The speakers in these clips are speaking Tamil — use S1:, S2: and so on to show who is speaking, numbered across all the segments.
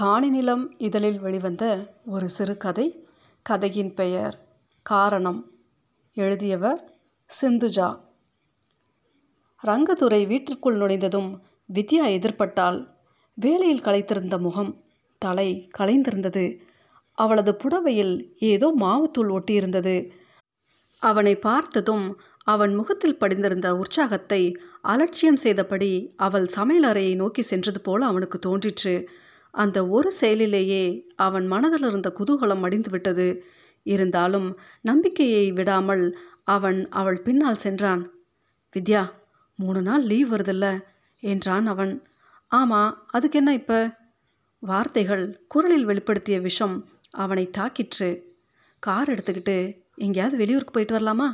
S1: காணிநிலம் இதழில் வெளிவந்த ஒரு சிறுகதை கதையின் பெயர் காரணம். எழுதியவர் சிந்துஜா. ரங்கதுரை வீட்டிற்குள் நுழைந்ததும் வித்யா எதிர்பட்டால் வேலையில் களைத்திருந்த முகம் தலை களைந்திருந்தது. அவளது புடவையில் ஏதோ மாவுத்தூள் ஒட்டியிருந்தது. அவனை பார்த்ததும் அவன் முகத்தில் படிந்திருந்த உற்சாகத்தை அலட்சியம் செய்தபடி அவள் சமையலறையை நோக்கி சென்றது போல அவனுக்கு தோன்றிற்று. அந்த ஒரு செயலிலேயே அவன் மனதில் இருந்த குதூகலம் அடிந்து விட்டது இருந்தாலும் நம்பிக்கையை விடாமல் அவன் அவள் பின்னால் சென்றான். வித்யா மூணு நாள் லீவ் வருதில்ல என்றான் அவன். ஆமாம் அதுக்கு என்ன இப்போ? வார்த்தைகள் குரலில் வெளிப்படுத்திய விஷம் அவனை தாக்கிற்று. கார் எடுத்துக்கிட்டு எங்கேயாவது வெளியூருக்கு போயிட்டு வரலாமா?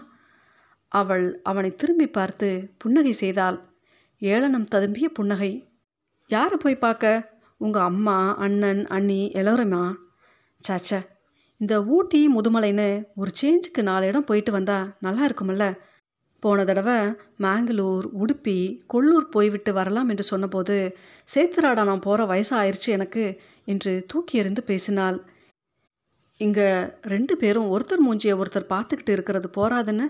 S1: அவள் அவனை திரும்பி பார்த்து புன்னகை செய்தாள். ஏளனம் ததும்பிய புன்னகை. யாரை போய் பார்க்க? உங்கள் அம்மா அண்ணன் அண்ணி எல்லோருமா சாச்சா இந்த ஊட்டி முதுமலைன்னு ஒரு சேஞ்சுக்கு நாலு இடம் போயிட்டு வந்தால் நல்லா இருக்குமில்ல போன தடவை மேங்களூர் உடுப்பி கொள்ளூர் போய்விட்டு வரலாம் என்று சொன்னபோது சேத்துராடா நான் போகிற வயசாயிருச்சு எனக்கு என்று தூக்கி எறிந்து பேசினாள். இங்கே ரெண்டு பேரும் ஒருத்தர் மூஞ்சியை ஒருத்தர் பார்த்துக்கிட்டு இருக்கிறது போராதுன்னு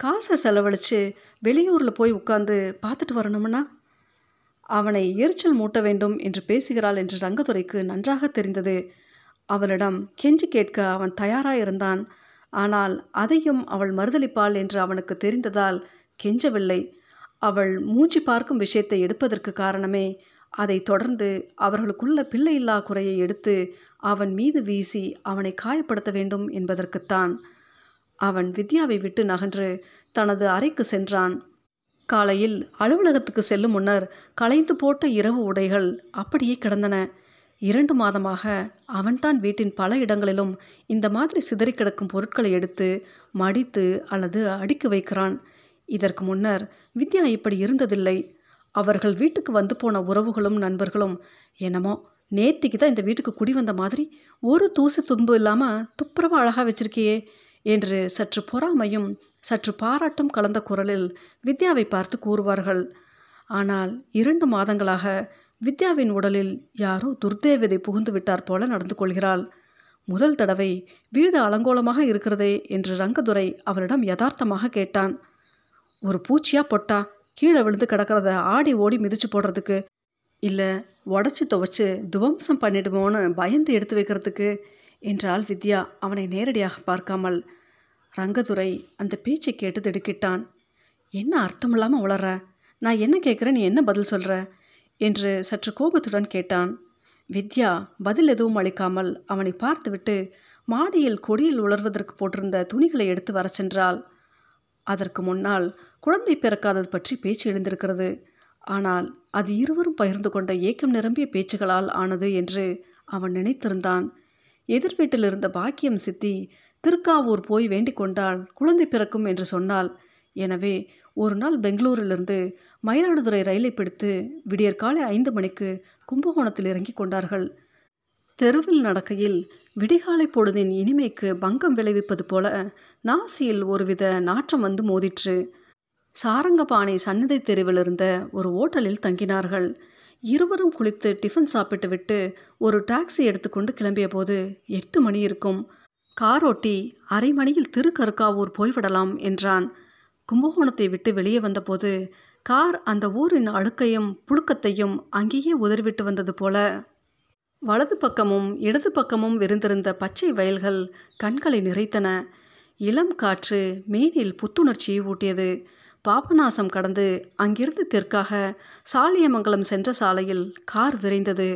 S1: காசை செலவழித்து வெளியூரில் போய் உட்காந்து பார்த்துட்டு வரணும்னா? அவனை எரிச்சல் மூட்ட வேண்டும் என்று பேசுகிறாள் என்று ரங்கதுரைக்கு நன்றாக தெரிந்தது. அவளிடம் கெஞ்சி கேட்க அவன் தயாராக இருந்தான் ஆனால் அதையும் அவள் மறுதளிப்பாள் என்று அவனுக்கு தெரிந்ததால் கெஞ்சவில்லை. அவள் மூஞ்சி பார்க்கும் விஷயத்தை எடுப்பதற்கு காரணமே அதை தொடர்ந்து அவர்களுக்குள்ள பிள்ளையில்லா குறையை எடுத்து அவன் மீது வீசி அவனை காயப்படுத்த வேண்டும் என்பதற்குத்தான். அவன் வித்யாவை விட்டு நகன்று தனது அறைக்கு சென்றான். காலையில் அலுவலகத்துக்கு செல்லும் முன்னர் களைந்து போட்ட இரவு உடைகள் அப்படியே கிடந்தன. இரண்டு மாதமாக அவன்தான் வீட்டின் பல இடங்களிலும் இந்த மாதிரி சிதறி கிடக்கும் பொருட்களை எடுத்து மடித்து அல்லது அடுக்கி வைக்கிறான். இதற்கு முன்னர் வித்யா இப்படி இருந்ததில்லை. அவர்கள் வீட்டுக்கு வந்து போன உறவுகளும் நண்பர்களும் என்னமோ நேத்திக்கு தான் இந்த வீட்டுக்கு குடி வந்த மாதிரி ஒரு தூசு தும்பு இல்லாமல் துப்புரவா அழகாக வச்சிருக்கியே என்று சற்று பொறாமையும் சற்று பாராட்டும் கலந்த குரலில் வித்யாவை பார்த்து கூறுவார்கள். ஆனால் இரண்டு மாதங்களாக வித்யாவின் உடலில் யாரோ துர்தேவதை புகுந்து விட்டார் போல நடந்து கொள்கிறாள். முதல் தடவை வீடு அலங்கோலமாக இருக்கிறதே என்று ரங்கதுரை அவரிடம் யதார்த்தமாக கேட்டான். ஒரு பூச்சியா பொட்டா? கீழே விழுந்து கிடக்கிறத ஆடி ஓடி மிதிச்சு போடுறதுக்கு? இல்லை உடச்சி துவைச்சு துவம்சம் பண்ணிடுமோன்னு பயந்து எடுத்து வைக்கிறதுக்கு? என்றால் வித்யா அவனை நேரடியாக பார்க்காமல். ரங்கதுரை அந்த பேச்சை கேட்டு திடுக்கிட்டான். என்ன அர்த்தம் இல்லாமல் உளற? நான் என்ன கேட்குறேன் நீ என்ன பதில் சொல்கிற என்று சற்று கோபத்துடன் கேட்டான். வித்யா பதில் எதுவும் அளிக்காமல் அவனை பார்த்துவிட்டு மாடியில் கொடியில் உலர்வதற்கு போட்டிருந்த துணிகளை எடுத்து வர சென்றாள். அதற்கு முன்னால் குழந்தை பிறக்காதது பற்றி பேச்சு எழுந்திருக்கிறது. ஆனால் அது இருவரும் பகிர்ந்து கொண்ட ஏக்கம் நிரம்பிய பேச்சுகளால் ஆனது என்று அவன் நினைத்திருந்தான். எதிர் வீட்டில் இருந்த பாக்கியம் சித்தி திருக்காவூர் போய் வேண்டிக் கொண்டால் குழந்தை பிறக்கும் என்று சொன்னாள். எனவே ஒரு நாள் பெங்களூரிலிருந்து மயிலாடுதுறை ரயிலை பிடித்து விடியற்காலை ஐந்து மணிக்கு கும்பகோணத்தில் இறங்கி கொண்டார்கள். தெருவில் நடக்கையில் விடிகாலை பொழுதின் இனிமைக்கு பங்கம் விளைவிப்பது போல நாசியில் ஒருவித நாற்றம் வந்து மோதிற்று. சாரங்கபாணி சன்னதி தெருவில் இருந்த ஒரு ஓட்டலில் தங்கினார்கள். இருவரும் குளித்து டிஃபன் சாப்பிட்டு விட்டு ஒரு டாக்ஸி எடுத்துக்கொண்டு கிளம்பிய போது எட்டு மணி இருக்கும். காரோட்டி அரை மணியில் திருக்கருக்காவூர் போய்விடலாம் என்றான். கும்பகோணத்தை விட்டு வெளியே வந்தபோது கார் அந்த ஊரின் அழுக்கையும் புழுக்கத்தையும் அங்கேயே உதறிவிட்டு வந்தது போல. வலது பக்கமும் இடது பக்கமும் விரிந்திருந்த பச்சை வயல்கள் கண்களை நிறைத்தன. இளம் காற்று மேனில் புத்துணர்ச்சியை ஊட்டியது. பாபநாசம் கடந்து அங்கிருந்து தெற்காக சாலியமங்கலம் சென்ற சாலையில் கார் விரைந்தது.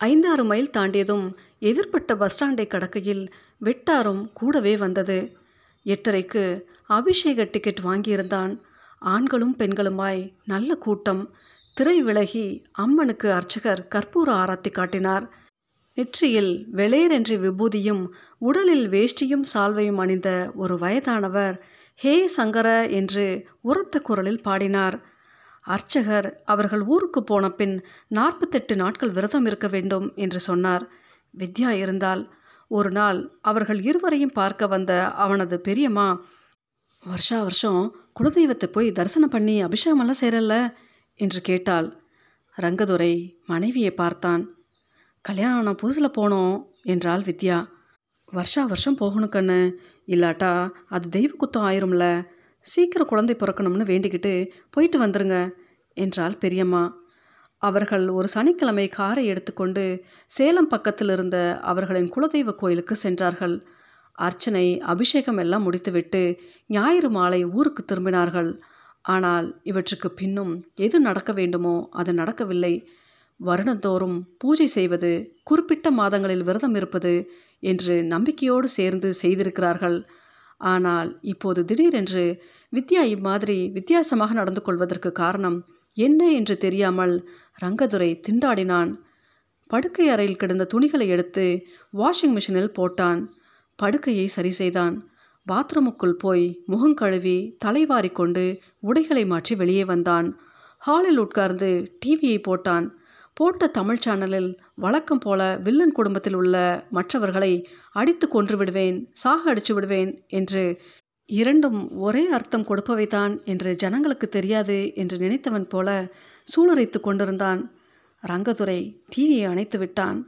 S1: ஐந்தாறு மைல் தாண்டியதும் எதிர்பட்ட பஸ் ஸ்டாண்டை கடக்கையில் வெட்டாரும் கூடவே வந்தது. எட்டரைக்கு அபிஷேக டிக்கெட் வாங்கியிருந்தான். ஆண்களும் பெண்களுமாய் நல்ல கூட்டம். திரை விலகி அம்மனுக்கு அர்ச்சகர் கற்பூர ஆராத்தி காட்டினார். நெற்றியில் வெளேரென்று விபூதியும் உடலில் வேஷ்டியும் சால்வையும் அணிந்த ஒரு வயதானவர் ஹே சங்கர என்று உரத்த குரலில் பாடினார். அர்ச்சகர் அவர்கள் ஊருக்கு போன பின் நாற்பத்தெட்டு நாட்கள் விரதம் இருக்க வேண்டும் என்று சொன்னார். வித்யா இருந்தால் ஒரு நாள் அவர்கள் இருவரையும் பார்க்க வந்த அவனது பெரியம்மா வருஷா வருஷம் குலதெய்வத்தை போய் தரிசனம் பண்ணி அபிஷேகமெல்லாம் செய்கிறல்ல என்று கேட்டாள். ரங்கதுரை மனைவியை பார்த்தான். கல்யாணம் புதுசில் போனோம் என்றாள் வித்யா. வருஷா வருஷம் போகணும் கண்ணு. இல்லாட்டா அது தெய்வ குத்தம் ஆயிரும்ல. சீக்கிரம் குழந்தை பிறக்கணும்னு வேண்டிக்கிட்டு போயிட்டு வந்துருங்க என்றாள் பெரியம்மா. அவர்கள் ஒரு சனிக்கிழமை காரை எடுத்துக்கொண்டு சேலம் பக்கத்தில் இருந்த அவர்களின் குலதெய்வ கோயிலுக்கு சென்றார்கள். அர்ச்சனை அபிஷேகம் எல்லாம் முடித்துவிட்டு ஞாயிறு மாலை ஊருக்கு திரும்பினார்கள். ஆனால் இவற்றுக்கு பின்னும் எது நடக்க வேண்டுமோ அது நடக்கவில்லை. வருடந்தோறும் பூஜை செய்வது குறிப்பிட்ட மாதங்களில் விரதம் இருப்பது என்று நம்பிக்கையோடு சேர்ந்து செய்திருக்கிறார்கள். ஆனால் இப்போது திடீரென்று வித்யா இம்மாதிரி வித்தியாசமாக நடந்து கொள்வதற்கு காரணம் என்ன என்று தெரியாமல் ரங்கதுரை திண்டாடினான். படுக்கை அறையில் கிடந்த துணிகளை எடுத்து வாஷிங் மிஷினில் போட்டான். படுக்கையை சரி செய்தான். பாத்ரூமுக்குள் போய் முகம் கழுவி தலைவாரி கொண்டு உடைகளை மாற்றி வெளியே வந்தான். ஹாலில் உட்கார்ந்து டிவியை போட்டான். போட்ட தமிழ் சேனலில் வழக்கம் போல வில்லன் குடும்பத்தில் உள்ள மற்றவர்களை அடித்து கொன்று விடுவேன் சாக அடித்து விடுவேன் என்று இரண்டும் ஒரே அர்த்தம் கொடுப்பவைதான் என்று ஜனங்களுக்கு தெரியாது என்று நினைத்தவன் போல சூளுரைத்து கொண்டிருந்தான். ரங்கதுரை டிவியை அணைத்து விட்டான்.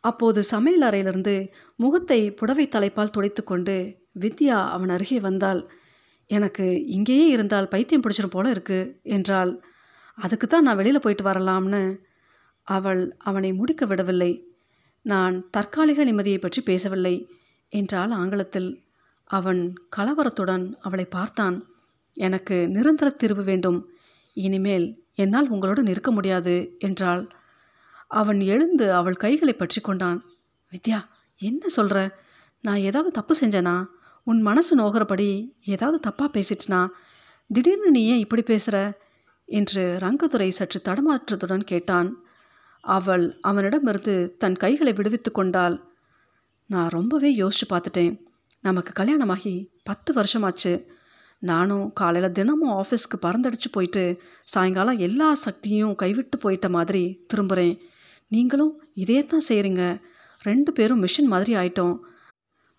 S1: அப்போது சமையல் அறையிலிருந்து முகத்தை புடவை தலைப்பால் துடைத்து கொண்டு வித்யா அவன் அருகே வந்தாள். எனக்கு இங்கேயே இருந்தால் பைத்தியம் பிடிச்சிரும் போல இருக்கு என்றாள். அதுக்கு தான் நான் வெளியில் போயிட்டு வரலாம்னு. அவள் அவனை முடிக்க விடவில்லை. நான் தற்காலிக நிம்மதியை பற்றி பேசவில்லை என்றாள் ஆங்கிலத்தில். அவன் கலவரத்துடன் அவளை பார்த்தான். எனக்கு நிரந்தர தீர்வு வேண்டும். இனிமேல் என்னால் உங்களோடு நிற்க முடியாது என்றாள். அவன் எழுந்து அவள் கைகளை பற்றி கொண்டான். வித்யா என்ன சொல்கிற நான் ஏதாவது தப்பு செஞ்சேனா? உன் மனசு நோகிறபடி ஏதாவது தப்பாக பேசிட்டனா? திடீர்னு நீ ஏன் இப்படி பேசுகிற என்று ரங்கதுரை சற்று தடமாற்றத்துடன் கேட்டான். அவள் அவனிடமிருந்து தன் கைகளை விடுவித்து கொண்டாள். நான் ரொம்பவே யோசிச்சு பார்த்துட்டேன். நமக்கு கல்யாணமாகி பத்து வருஷமாச்சு. நானும் காலையில் தினமும் ஆஃபீஸ்க்கு பறந்தடிச்சு போயிட்டு சாயங்காலம் எல்லா சக்தியும் கைவிட்டு போயிட்ட மாதிரி திரும்புகிறேன் நீங்களும் இதே தான் செய்கிறீங்க ரெண்டு பேரும் மிஷின் மாதிரி ஆயிட்டோம்.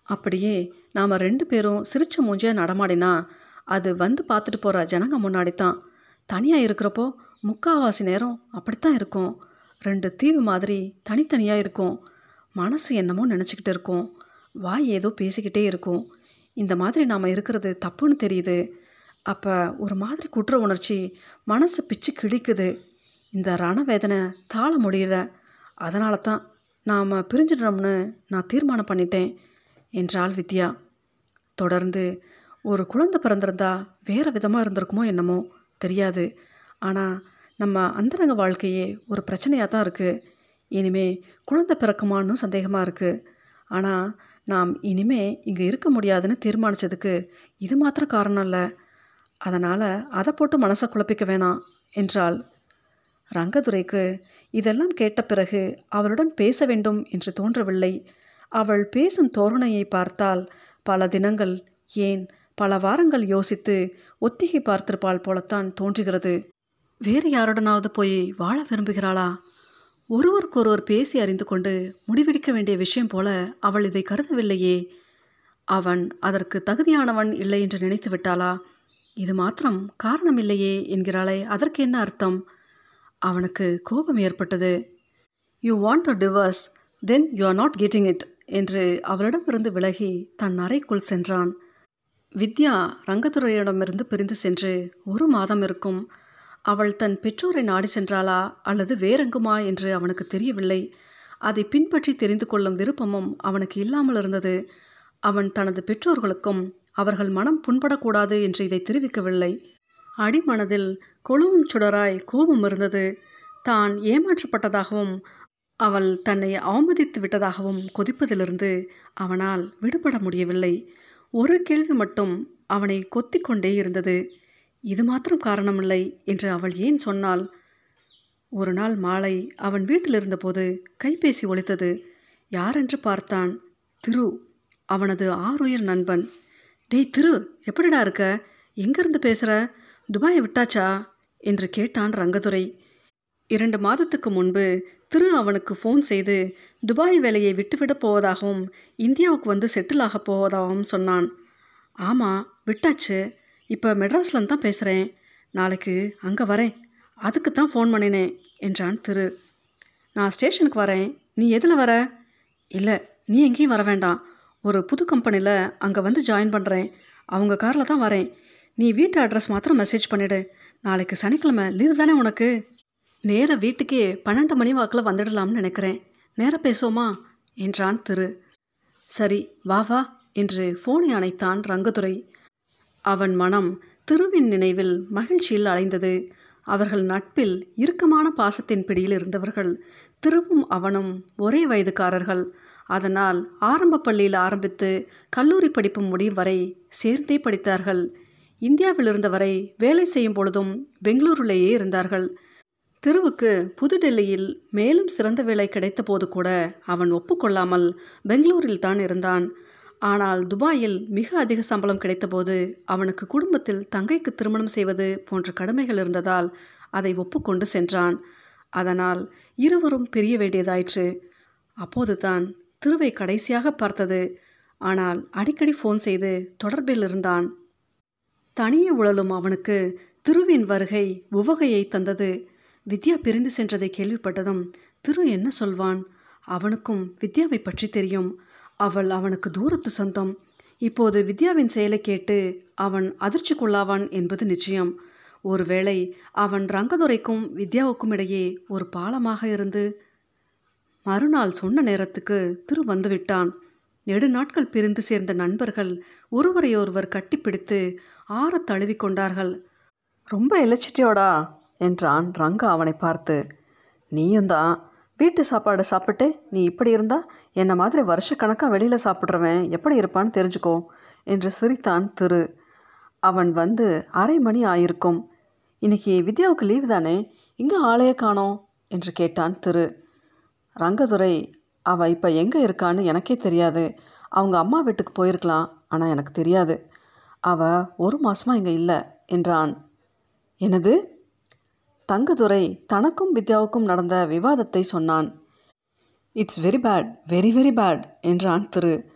S1: அப்படியே நாம் ரெண்டு பேரும் சிரிச்ச மூஞ்சியாக நடமாடினா அது வந்து பார்த்துட்டு போகிற ஜனங்க முன்னாடி தான் தனியாக இருக்கிறப்போ முக்காவாசி நேரம் அப்படித்தான் இருக்கும். ரெண்டு தீவு மாதிரி தனித்தனியாக இருக்கும். மனசு என்னமோ நினச்சிக்கிட்டு இருக்கும். வாய் ஏதோ பேசிக்கிட்டே இருக்கும். இந்த மாதிரி நாம் இருக்கிறது தப்புன்னு தெரியுது. அப்போ ஒரு மாதிரி குற்ற உணர்ச்சி மனசு பிச்சு கிழிக்குது. இந்த ரணவேதனை தாழ முடியல. அதனால தான் நாம் பிரிஞ்சிடணும்னு நான் தீர்மானம் பண்ணிட்டேன் என்றாள் வித்யா. தொடர்ந்து ஒரு குழந்தை பிறந்திருந்தா வேறு விதமாக இருந்திருக்குமோ என்னமோ தெரியாது. ஆனால் நம்ம அந்தரங்க வாழ்க்கையே ஒரு பிரச்சனையாக தான் இருக்குது இனிமே குழந்தை பிறக்குமான்னு சந்தேகமாக இருக்குது ஆனால் நாம் இனிமே இங்கே இருக்க முடியாதுன்னு தீர்மானித்ததுக்கு இது மாத்திரம் காரணம் இல்லை. அதனால் அதை போட்டு மனசை குழப்பிக்க வேணாம் என்றாள். ரங்கதுரைக்கு இதெல்லாம் கேட்ட பிறகு அவளுடன் பேச வேண்டும் என்று தோன்றவில்லை. அவள் பேசும் தோரணையை பார்த்தால் பல தினங்கள் ஏன் பல வாரங்கள் யோசித்து ஒத்திகை பார்த்திருப்பாள் போலத்தான் தோன்றுகிறது. வேறு யாருடனாவது போய் வாழ விரும்புகிறாளா? ஒருவருக்கொருவர் பேசி அறிந்து கொண்டு முடிவெடுக்க வேண்டிய விஷயம் போல அவள் இதை கருதவில்லையே. அவன் அதற்கு தகுதியானவன் இல்லை என்று நினைத்து விட்டாளா? இது மாத்திரம் காரணம் இல்லையே என்கிறாளே அதற்கு என்ன அர்த்தம்? அவனுக்கு கோபம் ஏற்பட்டது. You want a divorce then you are not getting it என்று அவளிடமிருந்து விலகி தன் அறைக்குள் சென்றான். வித்யா ரங்கதுரையிடமிருந்து பிரிந்து சென்று ஒரு மாதம் இருக்கும். அவள் தன் பெற்றோரை நாடி சென்றாளா அல்லது வேறெங்குமா என்று அவனுக்கு தெரியவில்லை. அதை பின்பற்றி தெரிந்து கொள்ளும் விருப்பமும் அவனுக்கு இல்லாமல் இருந்தது. அவன் தனது பெற்றோர்களுக்கும் அவர்கள் மனம் புண்படக்கூடாது என்று இதை தெரிவிக்கவில்லை. அடிமனதில் கொழுவும் சுடராய் கோபம் இருந்தது. தான் ஏமாற்றப்பட்டதாகவும் அவள் தன்னை அவமதித்து விட்டதாகவும் கொதிப்பதிலிருந்து அவனால் விடுபட முடியவில்லை. ஒரு கேள்வி மட்டும் அவனை கொத்திக்கொண்டே இருந்தது. இது மாத்திரம் காரணமில்லை என்று அவள் ஏன் சொன்னாள் ஒரு நாள் மாலை அவன் வீட்டில் இருந்தபோது கைபேசி ஒழித்தது யாரென்று பார்த்தான். திரு அவனது ஆறுயிர் நண்பன். டேய் திரு எப்படிடா இருக்க? எங்கேருந்து பேசுகிற துபாயை விட்டாச்சா? என்று கேட்டான் ரங்கதுரை. இரண்டு மாதத்துக்கு முன்பு திரு அவனுக்கு ஃபோன் செய்து துபாய் வேலையை விட்டுவிடப் போவதாகவும் இந்தியாவுக்கு வந்து செட்டில் ஆகப் போவதாகவும் சொன்னான். ஆமாம் விட்டாச்சு. இப்போ மெட்ராஸ்லேருந்து தான் பேசுகிறேன் நாளைக்கு அங்கே வரேன். அதுக்கு தான் ஃபோன் பண்ணினேன் என்றான் திரு. நான் ஸ்டேஷனுக்கு வரேன். நீ எதில் வர? இல்லை நீ எங்கேயும் வர வேண்டாம். ஒரு புது கம்பெனியில் அங்கே வந்து ஜாயின் பண்ணுறேன் அவங்க காரில் தான் வரேன். நீ வீட்டு அட்ரஸ் மாத்திரம் மெசேஜ் பண்ணிவிடு நாளைக்கு சனிக்கிழமை லீவு தானே உனக்கு? நேர வீட்டுக்கே பன்னெண்டு மணி வாக்கில் வந்துடலாம்னு நினைக்கிறேன். நேர பேசுவோமா? என்றான் திரு. சரி வா வா என்று ஃபோனை அணைத்தான் ரங்கதுரை. அவன் மனம் திருவின் நினைவில் மகிழ்ச்சியில் அலைந்தது. அவர்கள் நட்பில் இறுக்கமான பாசத்தின் பிடியில் இருந்தவர்கள் திருவும் அவனும் ஒரே வயதுக்காரர்கள். அதனால் ஆரம்ப பள்ளியில் ஆரம்பித்து கல்லூரி படிப்பு முடியும் வரை சேர்ந்தே படித்தார்கள். இந்தியாவில் இருந்தவரை வேலை செய்யும் பொழுதும் பெங்களூருலேயே இருந்தார்கள். திருவுக்கு புதுடெல்லியில் மேலும் சிறந்த வேலை கிடைத்த போது கூட அவன் ஒப்புக்கொள்ளாமல் பெங்களூரில் தான் இருந்தான். ஆனால் துபாயில் மிக அதிக சம்பளம் கிடைத்தபோது அவனுக்கு குடும்பத்தில் தங்கைக்கு திருமணம் செய்வது போன்ற கடமைகள் இருந்ததால் அதை ஒப்புக்கொண்டு சென்றான். அதனால் இருவரும் பிரிய வேண்டியதாயிற்று. அப்போதுதான் திருவை கடைசியாக பார்த்தது. ஆனால் அடிக்கடி ஃபோன் செய்து தொடர்பில் இருந்தான். தனியே உழலும் அவனுக்கு திருவின் வருகை உவகையை தந்தது. வித்யா பிரிந்து சென்றதை கேள்விப்பட்டதும் திரு என்ன சொல்வான்? அவனுக்கும் வித்யாவை பற்றி தெரியும். அவள் அவனுக்கு தூரத்து சொந்தம். இப்போது வித்யாவின் செயலை கேட்டு அவன் அதிர்ச்சிக்குள்ளாவான் என்பது நிச்சயம். ஒருவேளை அவன் ரங்கதுரைக்கும் வித்யாவுக்கும் இடையே ஒரு பாலமாக இருந்து மறுநாள் சொன்ன நேரத்துக்கு திரு வந்துவிட்டான் நெடு நாட்கள் பிரிந்து சேர்ந்த நண்பர்கள் ஒருவரையொருவர் கட்டிப்பிடித்து ஆற தழுவி கொண்டார்கள். ரொம்ப எழுச்சிட்டியோடா என்றான் ரங்கா அவனை பார்த்து. நீயும் தான் வீட்டு சாப்பாடு சாப்பிட்டு நீ இப்படி இருந்தா என்னை மாதிரி வருஷக்கணக்காக வெளியில் சாப்பிட்றவன்? எப்படி இருப்பான்னு தெரிஞ்சுக்கோ என்று சிரித்தான் திரு. அவன் வந்து அரை மணி ஆயிருக்கும். இன்னைக்கு வித்யாவுக்கு லீவு தானே? இங்கே ஆளையே காணோம் என்று கேட்டான் திரு. ரங்கதுரை அவள் இப்போ எங்கே இருக்கான்னு எனக்கே தெரியாது. அவங்க அம்மா வீட்டுக்கு போயிருக்கலாம் ஆனால் எனக்கு தெரியாது. அவள் ஒரு மாதமாக இங்கே இல்லை என்றான். எனது தங்கதுரை தனக்கும் வித்யாவுக்கும் நடந்த விவாதத்தை சொன்னான். It's very bad very very bad என்றான் திரு.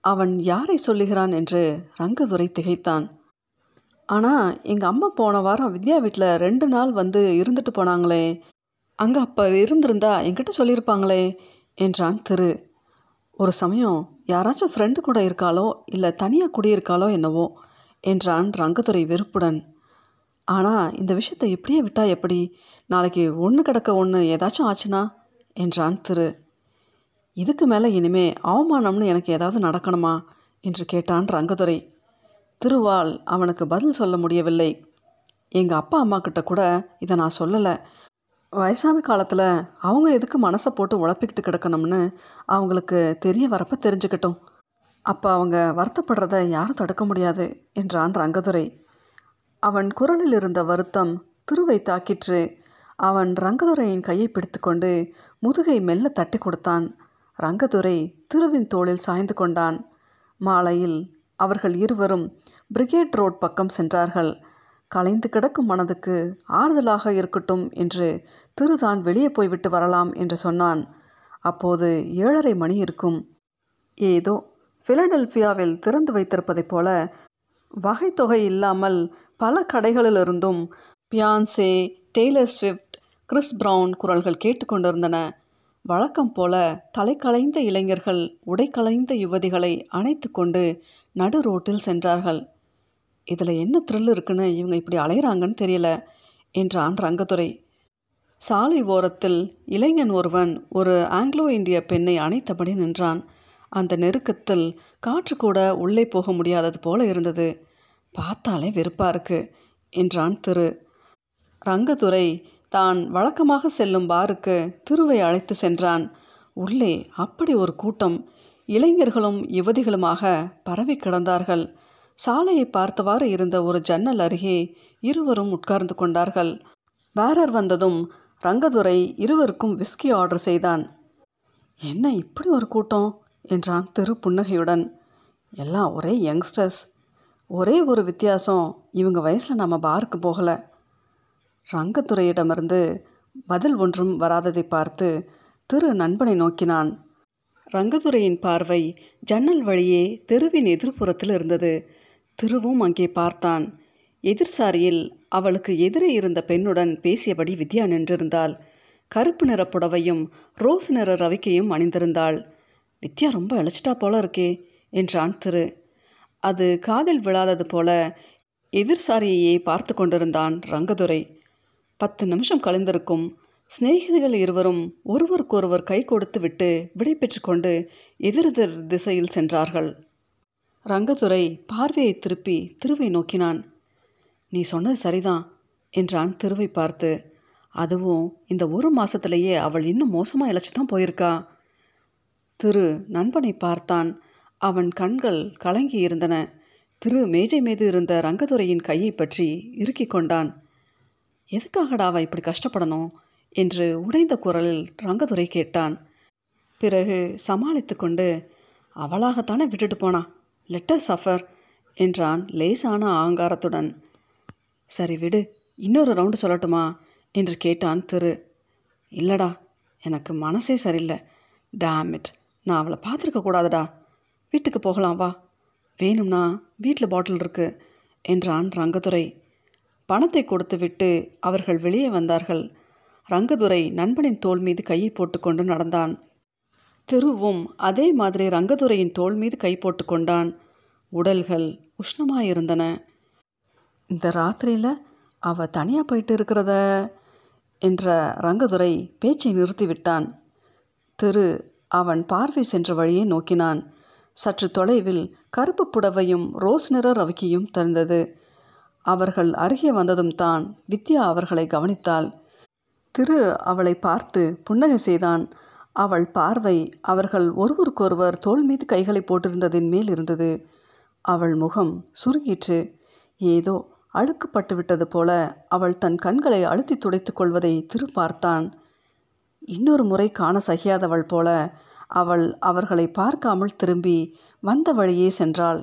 S1: அவன் யாரை சொல்லுகிறான்? என்று ரங்கதுரை திகைத்தான். ஆனால் எங்கள் அம்மா போன வாரம் வித்யா வீட்டில் ரெண்டு நாள் வந்து இருந்துட்டு போனாங்களே. அங்கே அப்போ இருந்திருந்தா என்கிட்ட சொல்லியிருப்பாங்களே என்றான் திரு. ஒரு சமயம் யாராச்சும் ஃப்ரெண்டு கூட இருக்காளோ இல்லை தனியாக குடியிருக்காளோ என்னவோ என்றான் ரங்கதுரை வெறுப்புடன். ஆனால் இந்த விஷயத்தை இப்படியே விட்டால் எப்படி? நாளைக்கு ஒன்று கிடக்க ஒன்று ஏதாச்சும் ஆச்சுனா என்றான் திரு. இதுக்கு மேலே இனிமே அவமானம்னு எனக்கு ஏதாவது நடக்கணுமா? என்று கேட்டான் ரங்கதுரை. திருவால் அவனுக்கு பதில் சொல்ல முடியவில்லை. எங்கள் அப்பா அம்மா கிட்ட கூட இதை நான் சொல்லலை. வயசான காலத்தில் அவங்க எதுக்கு மனசை போட்டு உழப்பிக்கிட்டு கிடக்கணும்னு அவங்களுக்கு தெரிய வரப்ப தெரிஞ்சுக்கிட்டோம். அப்போ அவங்க வருத்தப்படுறத யாரும் தடுக்க முடியாது என்றான் ரங்கதுரை. அவன் குரலில் இருந்த வருத்தம் திருவை தாக்கிற்று. அவன் ரங்கதுரையின் கையை பிடித்துக்கொண்டு முதுகை மெல்ல தட்டி கொடுத்தான். ரங்கதுரை திருவின் தோளில் சாய்ந்து கொண்டான். மாலையில் அவர்கள் இருவரும் பிரிகேட் ரோட் பக்கம் சென்றார்கள். கலைந்து கிடக்கும் மனதுக்கு ஆறுதலாக இருக்கட்டும் என்று திருதான் வெளியே போய்விட்டு வரலாம் என்று சொன்னான். அப்போது ஏழரை மணி இருக்கும். ஏதோ பிலடெல்ஃபியாவில் திறந்து வைத்திருப்பதைப் போல வகைத்தொகை இல்லாமல் பல கடைகளிலிருந்தும் Beyonce Taylor Swift Chris Brown குரல்கள் கேட்டுக்கொண்டிருந்தன. வழக்கம் போல தலை கலைந்த இளைஞர்கள் உடை கலைந்த யுவதிகளை அணைத்து கொண்டு நடு ரோட்டில் சென்றார்கள். இதில் என்ன த்ரில் இருக்குன்னு இவங்க இப்படி அலையிறாங்கன்னு தெரியல என்றான் ரங்கதுரை. சாலை ஓரத்தில் இளைஞன் ஒருவன் ஒரு ஆங்கிலோ இந்திய பெண்ணை அணைத்தபடி நின்றான். அந்த நெருக்கத்தில் காற்று கூட உள்ளே போக முடியாதது போல இருந்தது. பார்த்தாலே வெறுப்பாக இருக்கு என்றான் திரு. ரங்கதுரை தான் வழக்கமாக செல்லும் பாருக்கு திருவை அழைத்து சென்றான். உள்ளே அப்படி ஒரு கூட்டம். இளைஞர்களும் யுவதிகளுமாக பரவி கிடந்தார்கள். சாலையை பார்த்தவாறு இருந்த ஒரு ஜன்னல் அருகே இருவரும் உட்கார்ந்து கொண்டார்கள். பேரர் வந்ததும் ரங்கதுரை இருவருக்கும் விஸ்கி ஆர்டர் செய்தான். என்ன இப்படி ஒரு கூட்டம்? என்றான் திரு புன்னகையுடன். எல்லாம் ஒரே யங்ஸ்டர்ஸ் ஒரே ஒரு வித்தியாசம் இவங்க வயசில் நம்ம பாருக்கு போகலை. ரங்கத்துறையிடமிருந்து பதில் ஒன்றும் வராததை பார்த்து திரு நண்பனை நோக்கினான். ரங்கதுரையின் பார்வை ஜன்னல் வழியே தெருவின் எதிர்ப்புறத்தில் இருந்தது. திருவும் அங்கே பார்த்தான். எதிர்சாரியில் அவளுக்கு எதிரே இருந்த பெண்ணுடன் பேசியபடி வித்யா நின்றிருந்தாள். கருப்பு நிற புடவையும் ரோஸ் நிற ரவிக்கையும் அணிந்திருந்தாள். வித்யா ரொம்ப அழைச்சிட்டா போல இருக்கே என்றான் திரு. அது காதில் விழாதது போல எதிர்சாரியையே பார்த்து கொண்டிருந்தான் ரங்கதுரை. பத்து நிமிஷம் கழிந்திருக்கும். சிநேகிதிகள் இருவரும் ஒருவருக்கொருவர் கை கொடுத்து விட்டு விடை கொண்டு எதிரெதிர் திசையில் சென்றார்கள். ரங்கதுரை பார்வையை திருப்பி திருவை நோக்கினான். நீ சொன்னது சரிதான் என்றான் திருவை பார்த்து. அதுவும் இந்த ஒரு மாசத்திலேயே அவள் இன்னும் மோசமாக இழைச்சி தான் போயிருக்கா? திரு நண்பனை பார்த்தான். அவன் கண்கள் கலங்கி இருந்தன. திரு மேஜை மீது இருந்த ரங்கதுரையின் கையை பற்றி இறுக்கிக் கொண்டான். எதுக்காகடா அவ இப்படி கஷ்டப்படணும்? என்று உடைந்த குரலில் ரங்கதுரை கேட்டான். பிறகு சமாளித்து கொண்டு அவளாகத்தானே விட்டுட்டு போனா? லெட்டர் சஃபர் என்றான் லேசான ஆங்காரத்துடன். சரி விடு இன்னொரு ரவுண்டு சொல்லட்டுமா? என்று கேட்டான் திரு. இல்லடா எனக்கு மனசே சரியில்லை. டேமிட் நான் அவளை பார்த்துருக்க கூடாதுடா. வீட்டுக்கு போகலாம் வா. வேணும்னா வீட்டில் பாட்டில் இருக்கு என்றான் ரங்கதுரை. பணத்தை கொடுத்துவிட்டு அவர்கள் வெளியே வந்தார்கள். ரங்கதுரை நண்பனின் தோல் மீது கையை போட்டுக்கொண்டு நடந்தான். திருவும் அதே மாதிரி ரங்கதுரையின் தோல் மீது கை போட்டு கொண்டான் உடல்கள் உஷ்ணமாயிருந்தன. இந்த ராத்திரியில் அவ தனியாக போயிட்டு இருக்கிறத என்ற ரங்கதுரை பேச்சை நிறுத்திவிட்டான். திரு அவன் பார்வை சென்ற வழியே நோக்கினான். சற்று தொலைவில் கருப்பு புடவையும் ரோஸ் நிற ரவிக்கியும் தெரிந்தது. அவர்கள் அருகே வந்ததும் தான் வித்யா அவர்களை கவனித்தாள். திரு அவளை பார்த்து புன்னகை செய்தான். அவள் பார்வை அவர்கள் ஒருவருக்கொருவர் தோல் மீது கைகளை போட்டிருந்ததின் மேல் இருந்தது. அவள் முகம் சுருங்கிற்று. ஏதோ அழுக்குப்பட்டு விட்டது போல அவள் தன் கண்களை அழுத்தி துடைத்துக் கொள்வதை திரு பார்த்தான் இன்னொரு முறை காண சகியாதவள் போல அவள் அவர்களை பார்க்காமல் திரும்பி வந்த வழியே சென்றாள்.